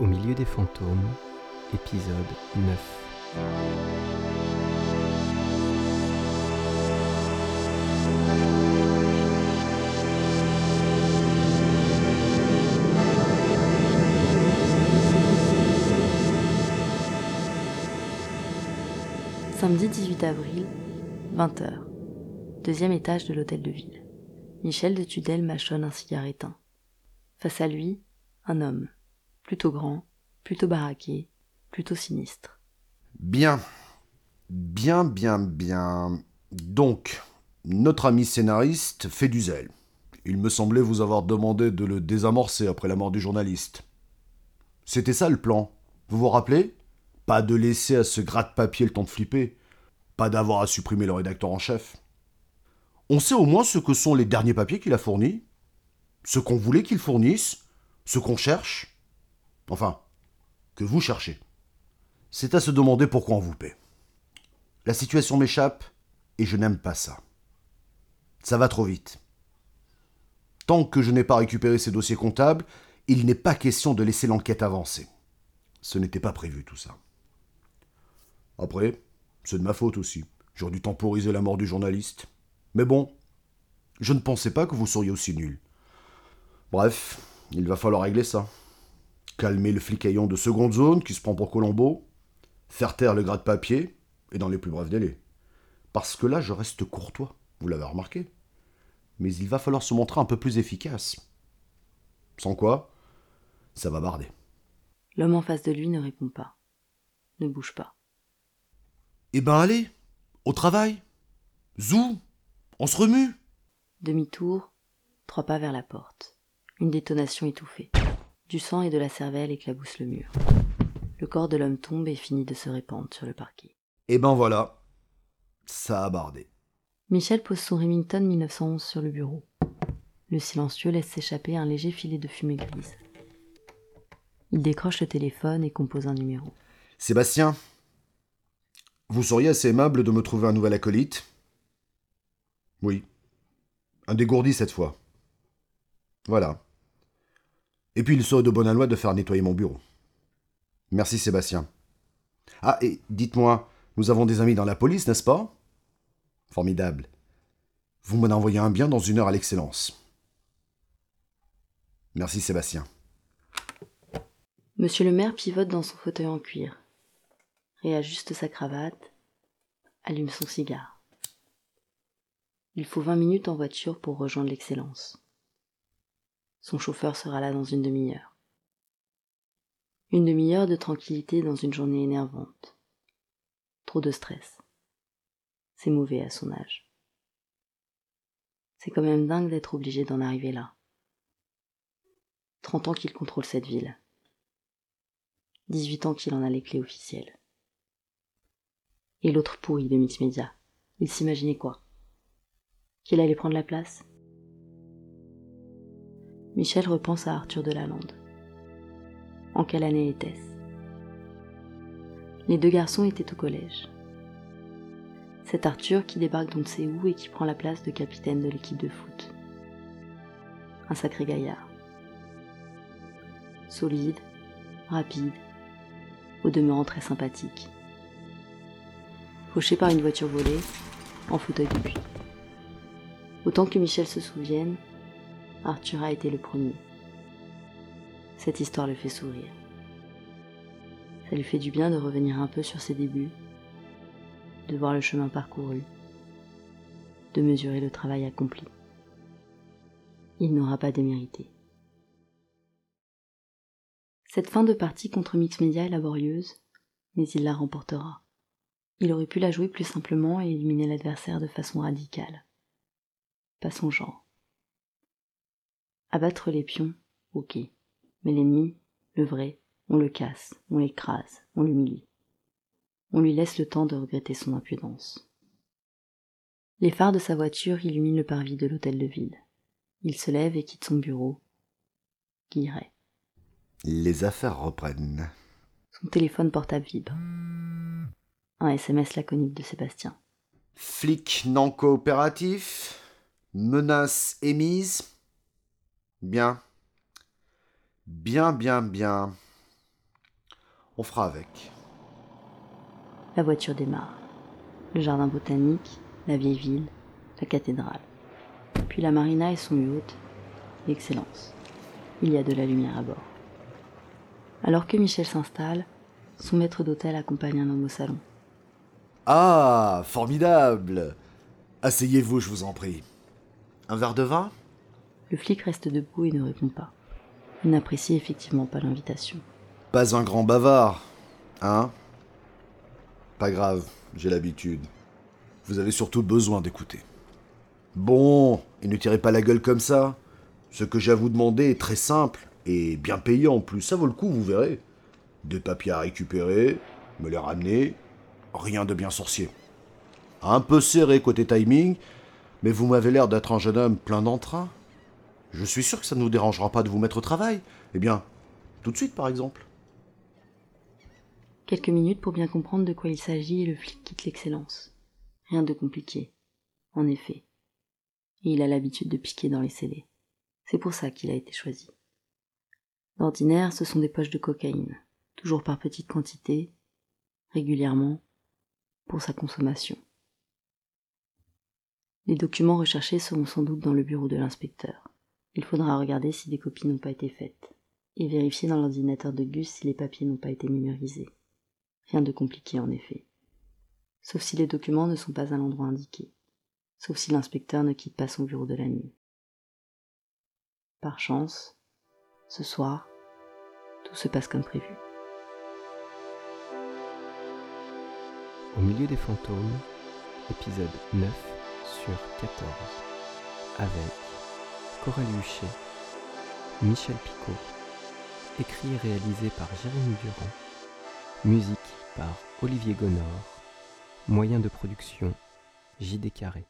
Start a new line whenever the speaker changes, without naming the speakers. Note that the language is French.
Au milieu des fantômes, épisode 9.
Samedi 18 avril, 20h. Deuxième étage de l'hôtel de ville. Michel de Tudel mâchonne un cigare éteint. Face à lui, un homme. Plutôt grand, plutôt baraqué, plutôt sinistre.
Bien. Bien, bien, bien. Donc, notre ami scénariste fait du zèle. Il me semblait vous avoir demandé de le désamorcer après la mort du journaliste. C'était ça le plan. Vous vous rappelez? Pas de laisser à ce gratte-papier le temps de flipper. Pas d'avoir à supprimer le rédacteur en chef. On sait au moins ce que sont les derniers papiers qu'il a fournis, ce qu'on voulait qu'il fournisse, ce qu'on cherche. Enfin, que vous cherchez. C'est à se demander pourquoi on vous paie. La situation m'échappe et je n'aime pas ça. Ça va trop vite. Tant que je n'ai pas récupéré ces dossiers comptables, il n'est pas question de laisser l'enquête avancer. Ce n'était pas prévu tout ça. Après, c'est de ma faute aussi. J'aurais dû temporiser la mort du journaliste. Mais bon, je ne pensais pas que vous seriez aussi nul. Bref, il va falloir régler ça. Calmer le flicaillon de seconde zone qui se prend pour Colombo, faire taire le gras de papier, et dans les plus brefs délais. Parce que là, je reste courtois, vous l'avez remarqué. Mais il va falloir se montrer un peu plus efficace. Sans quoi, ça va barder.
L'homme en face de lui ne répond pas. Ne bouge pas.
Eh ben allez, au travail. Zou, on se remue.
Demi-tour, trois pas vers la porte. Une détonation étouffée. Du sang et de la cervelle éclaboussent le mur. Le corps de l'homme tombe et finit de se répandre sur le parquet.
Eh ben voilà, ça a bardé.
Michel pose son Remington 1911 sur le bureau. Le silencieux laisse s'échapper un léger filet de fumée grise. Il décroche le téléphone et compose un numéro.
Sébastien, vous seriez assez aimable de me trouver un nouvel acolyte? Oui. Un dégourdi cette fois. Voilà. Et puis il serait de bonne loi de faire nettoyer mon bureau. Merci Sébastien. Ah, et dites-moi, nous avons des amis dans la police, n'est-ce pas? Formidable. Vous m'en envoyez un bien dans une heure à l'excellence. Merci Sébastien.
Monsieur le maire pivote dans son fauteuil en cuir, réajuste sa cravate, allume son cigare. Il faut vingt minutes en voiture pour rejoindre l'excellence. Son chauffeur sera là dans une demi-heure. Une demi-heure de tranquillité dans une journée énervante. Trop de stress. C'est mauvais à son âge. C'est quand même dingue d'être obligé d'en arriver là. Trente ans qu'il contrôle cette ville. 18 ans qu'il en a les clés officielles. Et l'autre pourri de Mix Media, il s'imaginait quoi? Qu'il allait prendre la place? Michel repense à Arthur de Lalande. En quelle année était-ce? Les deux garçons étaient au collège. C'est Arthur qui débarque d'on ne sait où et qui prend la place de capitaine de l'équipe de foot. Un sacré gaillard. Solide, rapide, au demeurant très sympathique. Fauché par une voiture volée, en fauteuil depuis. Autant que Michel se souvienne, Arthur a été le premier. Cette histoire le fait sourire. Ça lui fait du bien de revenir un peu sur ses débuts, de voir le chemin parcouru, de mesurer le travail accompli. Il n'aura pas démérité. Cette fin de partie contre Mix Media est laborieuse, mais il la remportera. Il aurait pu la jouer plus simplement et éliminer l'adversaire de façon radicale. Pas son genre. Abattre les pions, ok. Mais l'ennemi, le vrai, on le casse, on l'écrase, on l'humilie. On lui laisse le temps de regretter son impudence. Les phares de sa voiture illuminent le parvis de l'hôtel de ville. Il se lève et quitte son bureau. Guilleret.
Les affaires reprennent.
Son téléphone portable vibre. Un SMS laconique de Sébastien.
Flic non coopératif. Menace émise. Bien. Bien, bien, bien. On fera avec.
La voiture démarre. Le jardin botanique, la vieille ville, la cathédrale. Puis la marina et son yacht. Excellence. Il y a de la lumière à bord. Alors que Michel s'installe, son maître d'hôtel accompagne un homme au salon.
Ah, formidable Asseyez-vous, je vous en prie. Un verre de vin?
Le flic reste debout et ne répond pas. Il n'apprécie effectivement pas l'invitation.
Pas un grand bavard, hein? Pas grave, j'ai l'habitude. Vous avez surtout besoin d'écouter. Bon, et ne tirez pas la gueule comme ça. Ce que j'ai à vous demander est très simple et bien payant en plus. Ça vaut le coup, vous verrez. Des papiers à récupérer, me les ramener, rien de bien sorcier. Un peu serré côté timing, mais vous m'avez l'air d'être un jeune homme plein d'entrain. Je suis sûr que ça ne vous dérangera pas de vous mettre au travail. Eh bien, tout de suite par exemple.
Quelques minutes pour bien comprendre de quoi il s'agit et le flic quitte l'excellence. Rien de compliqué, en effet. Et il a l'habitude de piquer dans les scellés. C'est pour ça qu'il a été choisi. D'ordinaire, ce sont des poches de cocaïne, toujours par petites quantités, régulièrement, pour sa consommation. Les documents recherchés seront sans doute dans le bureau de l'inspecteur. Il faudra regarder si des copies n'ont pas été faites, et vérifier dans l'ordinateur de Gus si les papiers n'ont pas été numérisés. Rien de compliqué en effet. Sauf si les documents ne sont pas à l'endroit indiqué, sauf si l'inspecteur ne quitte pas son bureau de la nuit. Par chance, ce soir, tout se passe comme prévu.
Au milieu des fantômes, épisode 9 sur 14, avec Coralie Huchet, Michel Picot, écrit et réalisé par Jérémy Durand, musique par Olivier Gonor, moyen de production JD Carré.